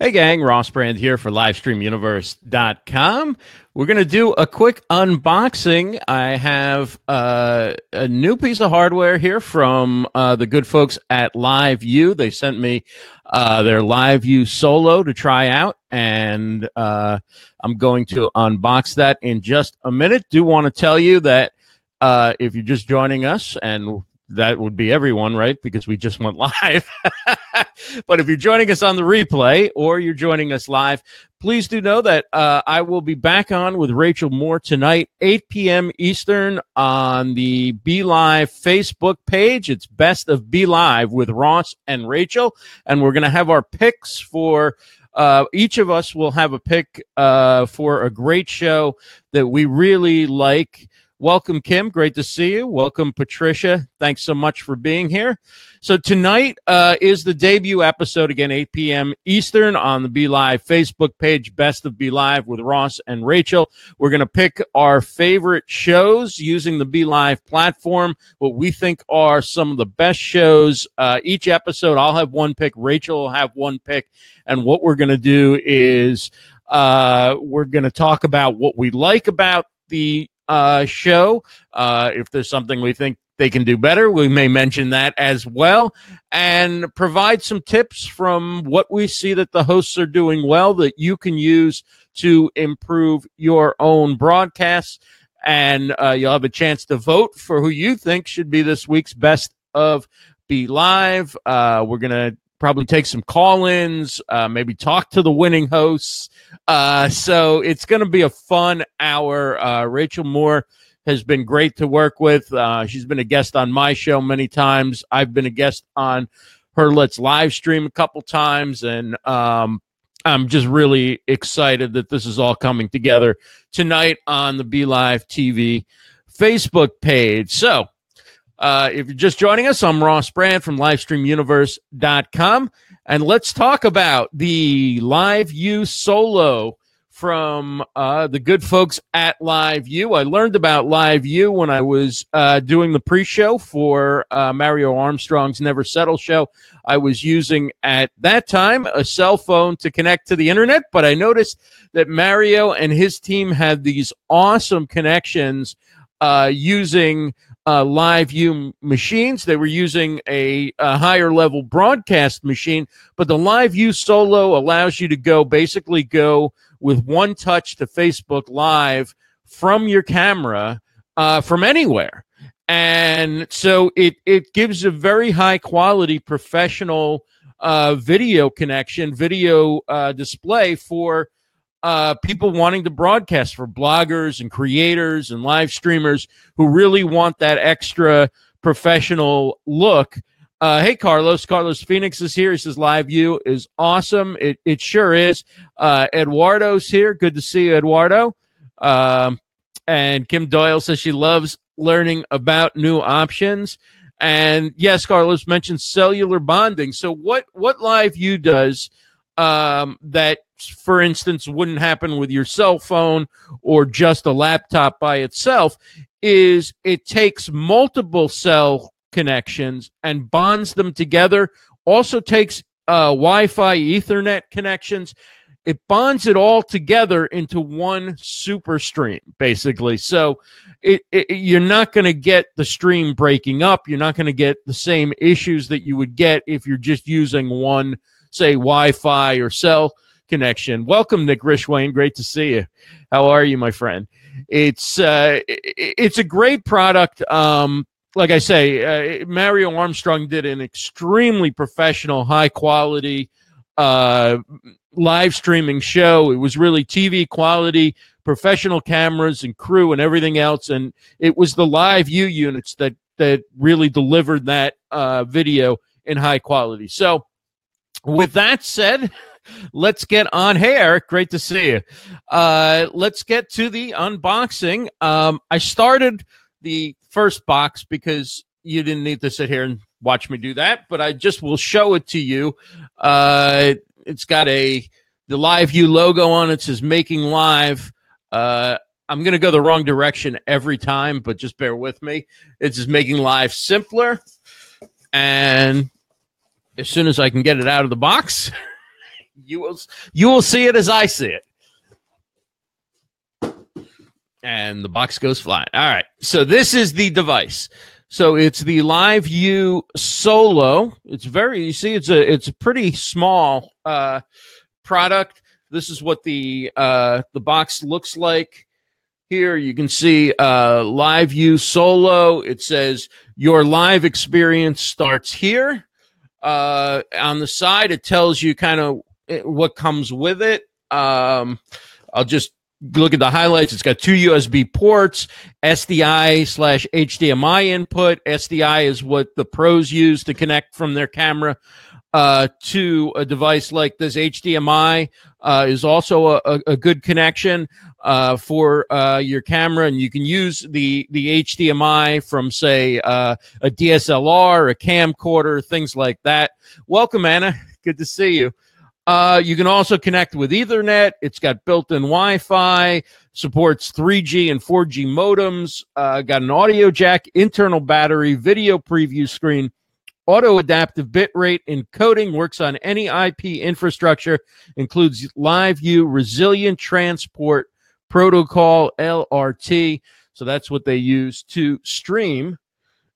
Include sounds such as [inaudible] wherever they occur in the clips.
Hey, gang, Ross Brand here for LivestreamUniverse.com. We're going to do a quick unboxing. I have uh, a new piece of hardware here from uh, the good folks at LiveU. They sent me uh, their LiveU Solo to try out, and uh, I'm going to unbox that in just a minute. Do want to tell you that uh, if you're just joining us and that would be everyone, right? Because we just went [laughs] live. but if you're joining us on the replay or you're joining us live, please do know that uh, I will be back on with Rachel Moore tonight, 8 p.m. Eastern on the Be Live Facebook page. It's Best of Be Live with Ross and Rachel. And we're going to have our picks for. Uh, each of us will have a pick uh, for a great show that we really like Welcome, Kim. Great to see you. Welcome, Patricia. Thanks so much for being here. So, tonight uh, is the debut episode, again, 8 p.m. Eastern on the Be Live Facebook page, Best of Be Live with Ross and Rachel. We're going to pick our favorite shows using the Be Live platform, what we think are some of the best shows. Uh, each episode, I'll have one pick, Rachel will have one pick. And what we're going to do is uh, we're going to talk about what we like about the uh, show. Uh, if there's something we think they can do better, we may mention that as well and provide some tips from what we see that the hosts are doing well that you can use to improve your own broadcasts. And uh, you'll have a chance to vote for who you think should be this week's best of Be Live. Uh, we're going to probably take some call ins, uh, maybe talk to the winning hosts. Uh, so it's going to be a fun hour. Uh, Rachel Moore has been great to work with. Uh, she's been a guest on my show many times. I've been a guest on her Let's live stream a couple times. And um, I'm just really excited that this is all coming together tonight on the Be Live TV Facebook page. So, uh, if you're just joining us, I'm Ross Brand from LivestreamUniverse.com. And let's talk about the Live LiveU Solo from uh, the good folks at LiveU. I learned about Live LiveU when I was uh, doing the pre show for uh, Mario Armstrong's Never Settle show. I was using at that time a cell phone to connect to the internet, but I noticed that Mario and his team had these awesome connections uh, using uh, LiveU machines. They were using a, a, higher level broadcast machine, but the LiveU Solo allows you to go basically go with one touch to Facebook Live from your camera uh, from anywhere. And so it, it gives a very high quality professional uh, video connection, video uh, display for uh, people wanting to broadcast for bloggers and creators and live streamers who really want that extra professional look. Uh, hey, Carlos. Carlos Phoenix is here. He says LiveU is awesome. It, it sure is. Uh, Eduardo's here. Good to see you, Eduardo. Um, and Kim Doyle says she loves learning about new options. And yes, Carlos mentioned cellular bonding. So what what LiveU does um, that for instance, wouldn't happen with your cell phone or just a laptop by itself, is it takes multiple cell connections and bonds them together. Also takes uh, Wi-Fi, Ethernet connections. It bonds it all together into one super stream, basically. So it, it you're not going to get the stream breaking up. You're not going to get the same issues that you would get if you're just using one, say, Wi-Fi or cell connection. Welcome, Nick Rishwain. Great to see you. How are you, my friend? It's uh, it's a great product. Um, like I say, uh, Mario Armstrong did an extremely professional, high quality uh, live streaming show. It was really TV quality, professional cameras and crew and everything else. And it was the LiveU units that that really delivered that uh, video in high quality. So, with that said, let's get on here. Great to see you. Uh, let's get to the unboxing. Um, I started the first box because you didn't need to sit here and watch me do that, but I just will show it to you. Uh, it's got a the LiveU logo on it says making live. Uh, I'm going to go the wrong direction every time, but just bear with me. It's just making live simpler. And as soon as I can get it out of the box, [laughs] you will you will see it as I see it. And the box goes flying. All right. So this is the device. So it's the Live LiveU Solo. It's very you see it's a it's a pretty small uh product. This is what the uh the box looks like. Here you can see uh LiveU Solo. It says your live experience starts here. Uh on the side it tells you kind of eh, what comes with it. Um I'll just look at the highlights. It's got two USB ports, SDI slash HDMI input. SDI is what the pros use to connect from their camera uh, to a device like this. HDMI uh, is also a, a, good connection uh, for uh, your camera, and you can use the the HDMI from, say, uh, a DSLR, a camcorder, things like that. Welcome, Anna. [laughs] Good to see you. Uh, you can also connect with Ethernet. It's got built-in Wi-Fi, supports 3G and 4G modems. Uh, got an audio jack, internal battery, video preview screen, auto adaptive bitrate encoding. Works on any IP infrastructure. Includes LiveU Resilient Transport Protocol (LRT). So that's what they use to stream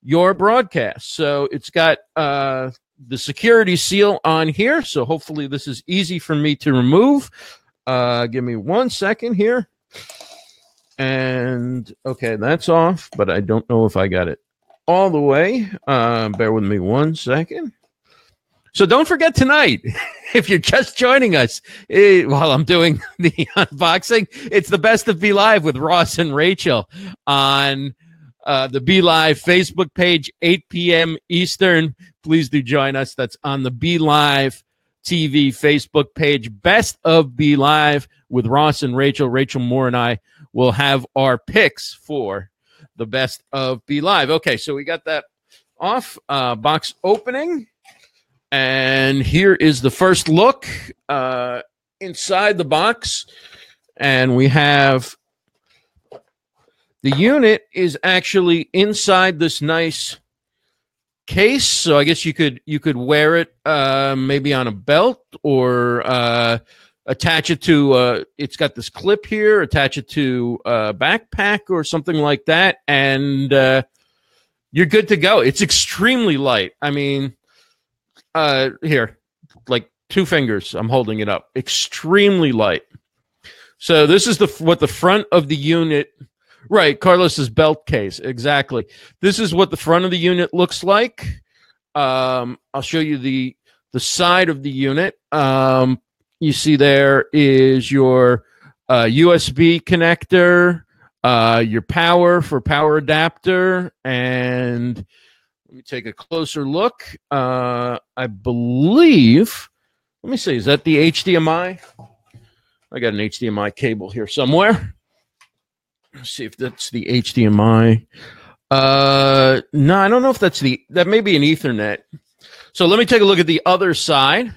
your broadcast. So it's got uh, the security seal on here. So hopefully this is easy for me to remove. Uh, give me one second here. And okay, that's off, but I don't know if I got it all the way. Uh, bear with me one second. So don't forget tonight, [laughs] if you're just joining us eh, while I'm doing [laughs] the unboxing, it's the best of Be Live with Ross and Rachel on uh, the Be Live Facebook page, 8 p.m. Eastern. Please do join us. That's on the Be Live TV Facebook page. Best of Be Live with Ross and Rachel. Rachel Moore and I will have our picks for the best of Be Live. Okay, so we got that off. Uh, box opening. And here is the first look uh, inside the box. And we have the unit is actually inside this nice case, so I guess you could you could wear it uh, maybe on a belt or uh, attach it to. Uh, it's got this clip here. Attach it to a backpack or something like that, and uh, you're good to go. It's extremely light. I mean, uh, here, like two fingers. I'm holding it up. Extremely light. So this is the what the front of the unit Right, Carlos's belt case. Exactly. This is what the front of the unit looks like. Um, I'll show you the the side of the unit. Um, you see there is your uh, USB connector, uh, your power for power adapter, and let me take a closer look. Uh, I believe. Let me see. Is that the HDMI? I got an HDMI cable here somewhere. Let's see if that's the HDMI. Uh, no, I don't know if that's the that may be an Ethernet. So let me take a look at the other side.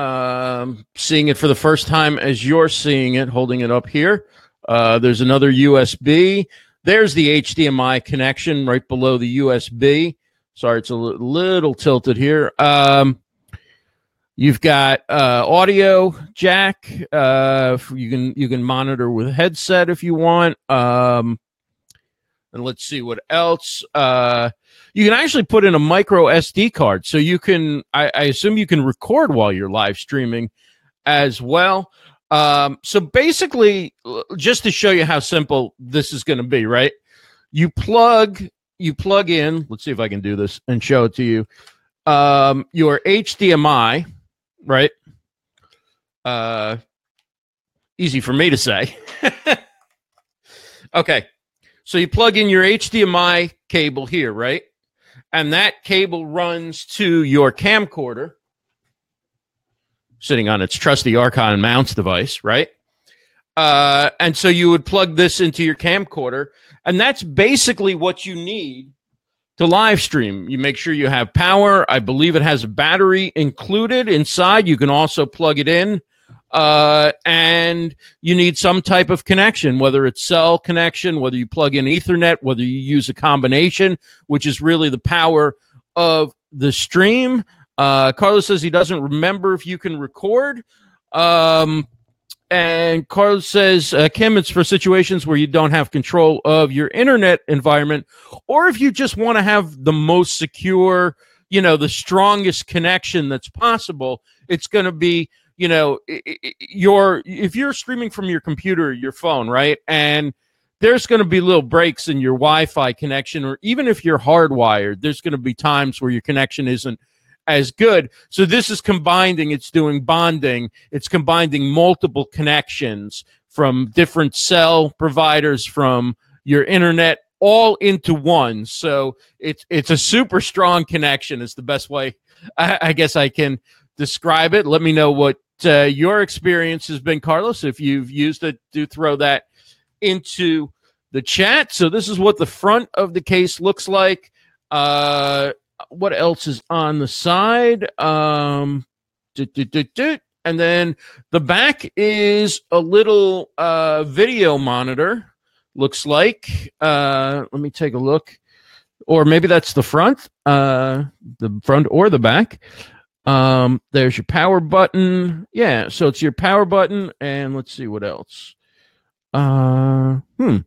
Um, seeing it for the first time as you're seeing it, holding it up here. Uh, there's another USB. There's the HDMI connection right below the USB. Sorry, it's a little tilted here. Um, You've got uh, audio jack. Uh, you can you can monitor with headset if you want. Um, and let's see what else. Uh, you can actually put in a micro SD card, so you can. I, I assume you can record while you're live streaming as well. Um, so basically, just to show you how simple this is going to be, right? You plug you plug in. Let's see if I can do this and show it to you. Um, your HDMI right? Uh, easy for me to say. [laughs] okay, so you plug in your HDMI cable here, right? And that cable runs to your camcorder sitting on its trusty Arkon mounts device, right? Uh, and so you would plug this into your camcorder, and that's basically what you need to live stream. You make sure you have power. I believe it has a battery included inside. You can also plug it in. Uh, and you need some type of connection, whether it's cell connection, whether you plug in Ethernet, whether you use a combination, which is really the power of the stream. Uh, Carlos says he doesn't remember if you can record. Um, and Carlos says, uh, Kim, it's for situations where you don't have control of your internet environment, or if you just want to have the most secure, you know, the strongest connection that's possible. It's going to be, you know, your if you're streaming from your computer, your phone, right, and there's going to be little breaks in your Wi-Fi connection, or even if you're hardwired, there's going to be times where your connection isn't as good. So this is combining, it's doing bonding, it's combining multiple connections from different cell providers from your internet all into one. So it's it's a super strong connection. Is the best way I, I guess I can describe it. Let me know what uh, your experience has been, Carlos. If you've used it, do throw that into the chat. So this is what the front of the case looks like. Uh, what else is on the side? Um, and then the back is a little uh, video monitor. Looks like. Uh, let me take a look, or maybe that's the front, uh, the front or the back. Um, there's your power button. Yeah, so it's your power button, and let's see what else. Uh, hmm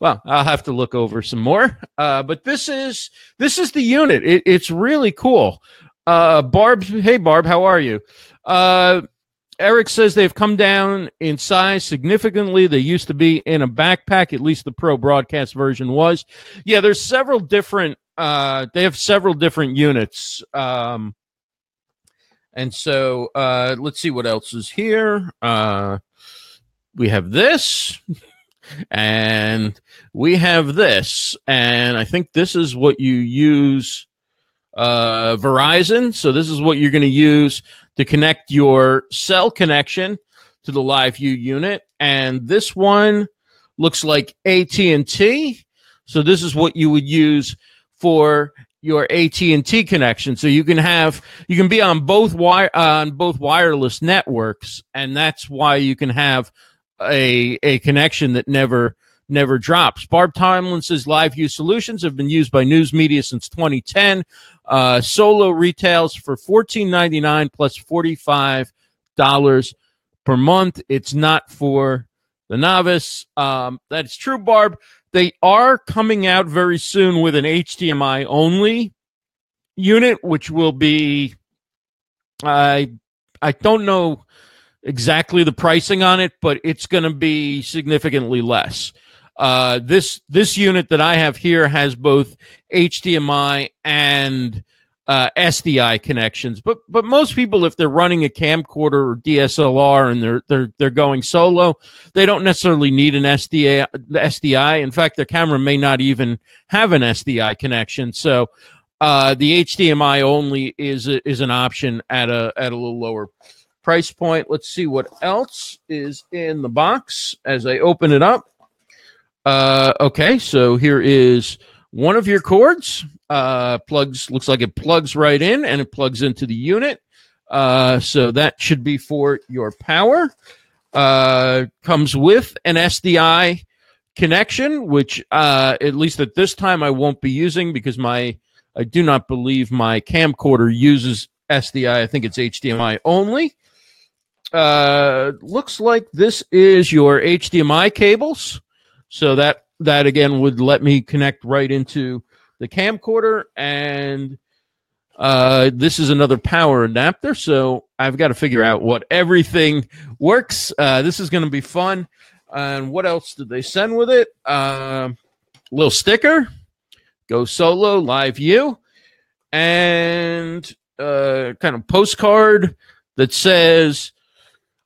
well, I'll have to look over some more. Uh, but this is this is the unit. It, it's really cool. Uh, Barb, hey Barb, how are you? Uh, Eric says they've come down in size significantly. They used to be in a backpack, at least the pro broadcast version was. Yeah, there's several different. Uh, they have several different units. Um, and so uh, let's see what else is here. Uh, we have this. and we have this and i think this is what you use uh, verizon so this is what you're going to use to connect your cell connection to the LiveU unit and this one looks like at&t so this is what you would use for your AT&T connection so you can have you can be on both wire on both wireless networks and that's why you can have a a connection that never never drops. Barb Tomlin says LiveU solutions have been used by news media since 2010. Uh, solo retails for $14.99 plus $45 per month. It's not for the novice. Um, that's true, Barb. They are coming out very soon with an HDMI only unit, which will be, I I don't know exactly the pricing on it, but it's going to be significantly less. Uh, this this unit that I have here has both HDMI and uh, SDI connections, but but most people, if they're running a camcorder or DSLR and they're they're they're going solo, they don't necessarily need an SDI. SDI. In fact, their camera may not even have an SDI connection. So uh, the HDMI only is is an option at a at a little lower price point. Let's see what else is in the box as I open it up. Uh, okay, so here is one of your cords. Uh, plugs looks like it plugs right in and it plugs into the unit. Uh, so that should be for your power. Uh, comes with an SDI connection, which uh, at least at this time I won't be using because my I do not believe my camcorder uses SDI. I think it's HDMI only uh, looks like this is your HDMI cables. So that that again would let me connect right into the camcorder and uh, this is another power adapter. So I've got to figure out what everything works. Uh, this is going to be fun. And what else did they send with it? Uh, little sticker, go solo, LiveU, and uh, kind of postcard that says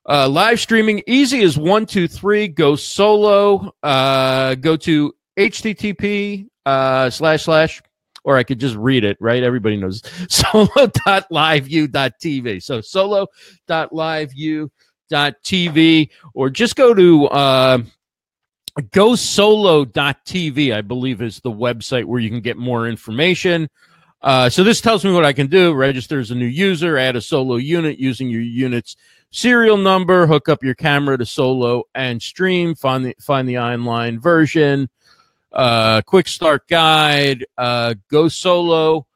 uh, live streaming easy as one, two, three. Go solo. Uh, go to http uh, slash slash, or I could just read it. Right, everybody knows [laughs] solo.liveu.tv. So solo.liveu.tv, or just go to uh, gosolo.tv. I believe is the website where you can get more information. Uh, so this tells me what I can do. Register as a new user, add a solo unit using your unit's serial number, hook up your camera to solo and stream, find the, find the online version, uh, quick start guide, uh, go solo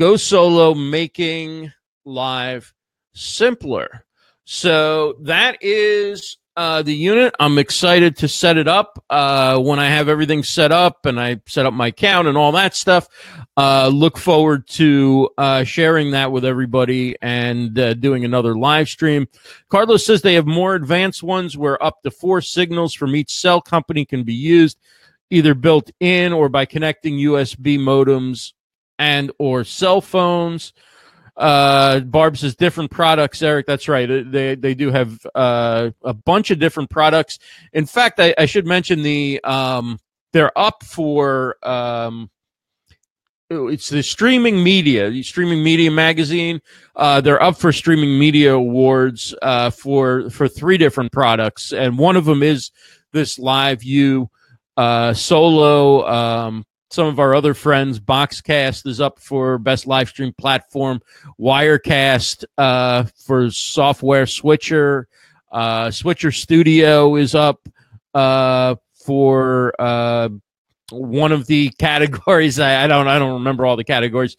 Go Solo Making Live Simpler. So that is uh, the unit. I'm excited to set it up. Uh, when I have everything set up and I set up my account and all that stuff, uh, look forward to uh, sharing that with everybody and uh, doing another live stream. Carlos says they have more advanced ones where up to four signals from each cell company can be used, either built in or by connecting USB modems and or cell phones. Uh, Barb says different products. Eric, that's right. They they do have uh, a bunch of different products. In fact, I, I should mention the um, they're up for um, it's the streaming media, the streaming media magazine. Uh, they're up for streaming media awards uh, for for three different products, and one of them is this LiveU uh, solo um, some of our other friends. Boxcast is up for best live stream platform. Wirecast uh, for software switcher. Uh, switcher Studio is up uh, for uh, one of the [laughs] categories. I, I, don't I don't remember all the categories.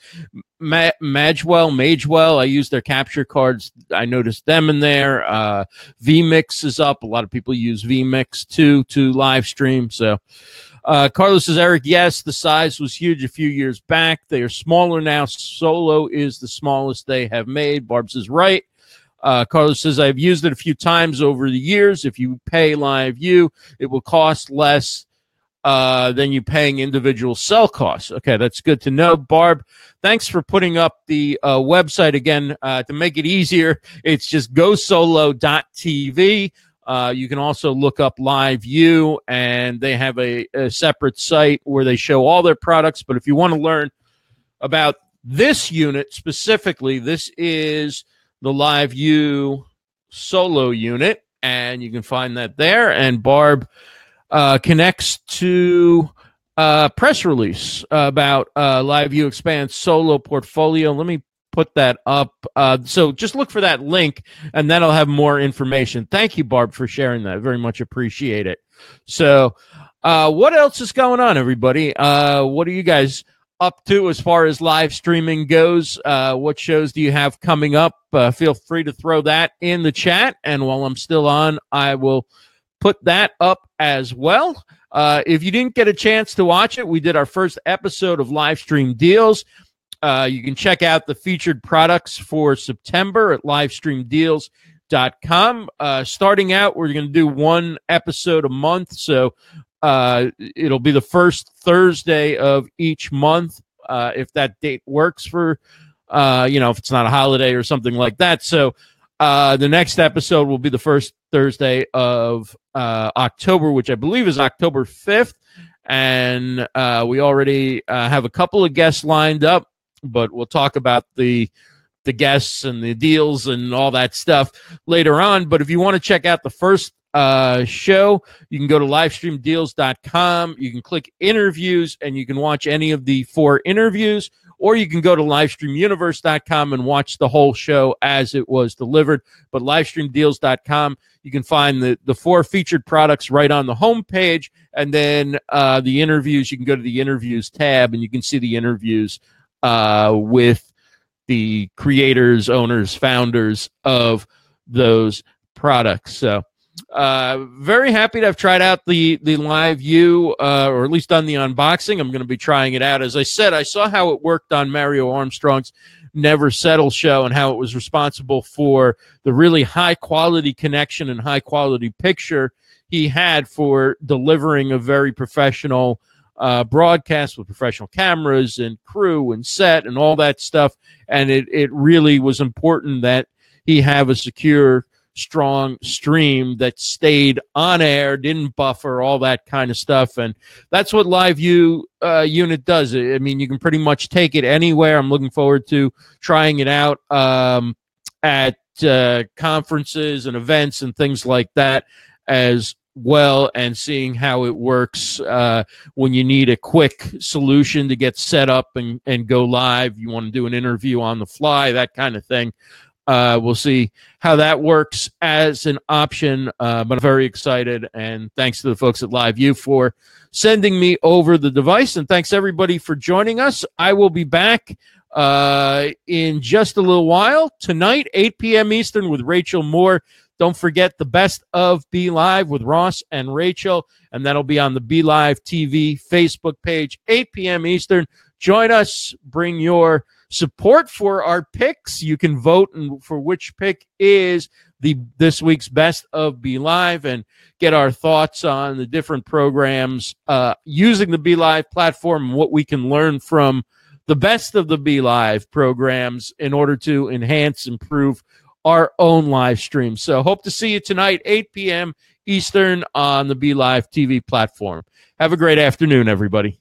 Ma- Magewell, Magewell. I use their capture cards. I noticed them in there. Uh, vMix is up. A lot of people use vMix too to live stream. So. Uh, Carlos says, Eric, yes, the size was huge a few years back. They are smaller now. Solo is the smallest they have made. Barb says, right. Uh, Carlos says, I've used it a few times over the years. If you pay LiveU, it will cost less uh, than you paying individual cell costs. Okay, that's good to know. Barb, thanks for putting up the uh, website again uh, to make it easier. It's just gosolo.tv. Uh, you can also look up LiveU, and they have a, a, separate site where they show all their products. But if you want to learn about this unit specifically, this is the LiveU solo unit, and you can find that there. And Barb uh, connects to uh, press release about uh, LiveU Expand solo portfolio. Let me put that up. Uh, so just look for that link, and that'll have more information. Thank you, Barb, for sharing that. Very much appreciate it. So, uh, what else is going on, everybody? Uh, what are you guys up to as far as live streaming goes? Uh, what shows do you have coming up? Uh, feel free to throw that in the chat, and while I'm still on, I will put that up as well. Uh, if you didn't get a chance to watch it, we did our first episode of live stream deals. Uh, you can check out the featured products for September at livestreamdeals.com. Uh, starting out, we're going to do one episode a month. So uh, it'll be the first Thursday of each month uh, if that date works for, uh, you know, if it's not a holiday or something like that. So uh, the next episode will be the first Thursday of uh, October, which I believe is October 5th. And uh, we already uh, have a couple of guests lined up but we'll talk about the the guests and the deals and all that stuff later on. But if you want to check out the first uh, show, you can go to livestreamdeals.com. You can click interviews and you can watch any of the four interviews, or you can go to livestreamuniverse.com and watch the whole show as it was delivered. But livestreamdeals.com, you can find the, the four featured products right on the homepage. And then uh, the interviews, you can go to the interviews tab and you can see the interviews uh, with the creators, owners, founders of those products. So, uh, very happy to have tried out the the LiveU, uh, or at least done the unboxing. I'm going to be trying it out. As I said, I saw how it worked on Mario Armstrong's Never Settle show and how it was responsible for the really high quality connection and high quality picture he had for delivering a very professional uh, broadcast with professional cameras and crew and set and all that stuff. And it, it really was important that he have a secure, strong stream that stayed on air, didn't buffer, all that kind of stuff. And that's what LiveU uh, unit does. I mean, you can pretty much take it anywhere. I'm looking forward to trying it out um, at uh, conferences and events and things like that as well and seeing how it works uh, when you need a quick solution to get set up and, and go live. You want to do an interview on the fly, that kind of thing. Uh, we'll see how that works as an option, uh, but I'm very excited. And thanks to the folks at LiveU for sending me over the device. And thanks everybody for joining us. I will be back uh, in just a little while. Tonight, 8 p.m. Eastern with Rachel Moore. Don't forget the best of Be Live with Ross and Rachel, and that'll be on the Be Live TV Facebook page, 8 p.m. Eastern. Join us. Bring your support for our picks. You can vote for which pick is the this week's best of Be Live and get our thoughts on the different programs uh, using the Be Live platform and what we can learn from the best of the Be Live programs in order to enhance, improve our own live stream. So hope to see you tonight, 8 p.m. Eastern on the Be Live TV platform. Have a great afternoon, everybody.